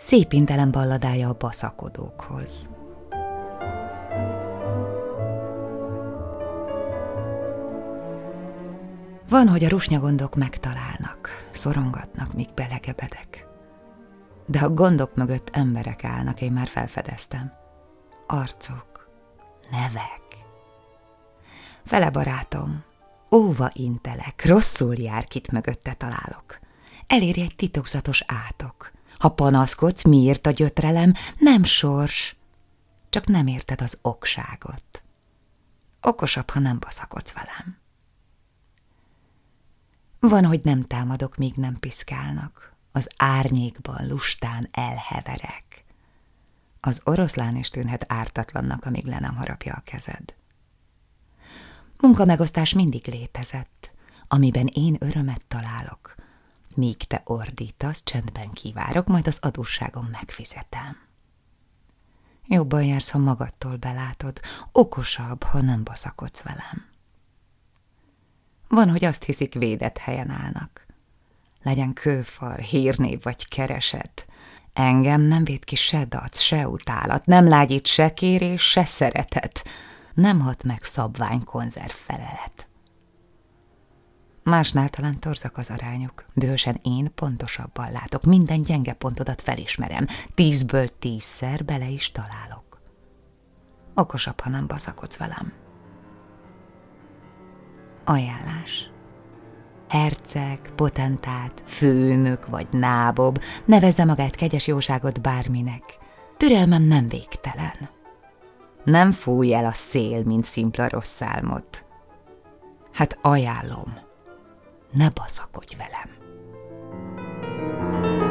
szépintelen balladája a baszakodókhoz. Van, hogy a rusnyagondok megtalálnak, szorongatnak, míg belegebedek. De a gondok mögött emberek állnak, én már felfedeztem. Arcok, nevek. Fele barátom, óva intelek, rosszul jár, kit mögötte találok. Eléri egy titokzatos átok. Ha panaszkodsz, miért a gyötrelem, nem sors. Csak nem érted az okságot. Okosabb, ha nem baszakodsz velem. Van, hogy nem támadok, míg nem piszkálnak. Az árnyékban lustán elheverek. Az oroszlán is tűnhet ártatlannak, amíg le nem harapja a kezed. Munkamegosztás mindig létezett, amiben én örömet találok. Míg te ordítasz, csendben kivárok, majd az adósságom megfizetem. Jobban jársz, ha magadtól belátod, okosabb, ha nem baszakodsz velem. Van, hogy azt hiszik, védett helyen állnak. Legyen kőfal, hírnév vagy kereset. Engem nem véd ki se dac, se utálat, nem lágyít se kérés, se szeretet. Nem hat meg szabvány konzerv felelet. Másnál talán torzak az arányok, dősen én pontosabban látok, minden gyenge pontodat felismerem, tízből tízszer bele is találok. Okosabb, ha nem baszakodsz velem. Ajánlás Herceg, potentát, főnök vagy nábob, nevezze magát kegyes jóságot bárminek. Türelmem nem végtelen. Nem fúj el a szél, mint szimpla rossz álmot. Hát ajánlom, ne baszakodj velem. thank you